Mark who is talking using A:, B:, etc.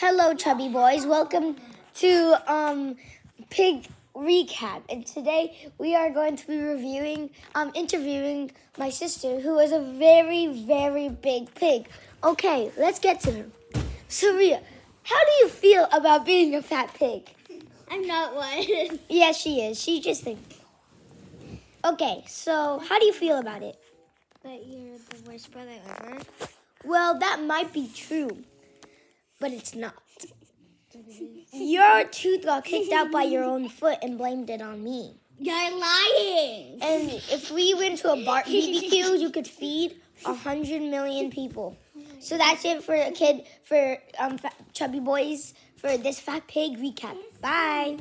A: Hello, chubby boys. Welcome to um, Pig Recap. And today we are going to be reviewing, um, interviewing my sister, who is a very, very big pig. Okay, let's get to her. Saria, how do you feel about being a fat pig?
B: I'm not one.
A: Yes, she is. She just thinks. Okay, so how do you feel about it?
B: but you're the worst brother ever.
A: Well, that might be true, but it's not. Your tooth got kicked out by your own foot and blamed it on me.
B: You're lying.
A: And if we went to a bar BBQ, you could feed a hundred million people. So that's it for a kid for um chubby boys for this fat pig recap. Bye.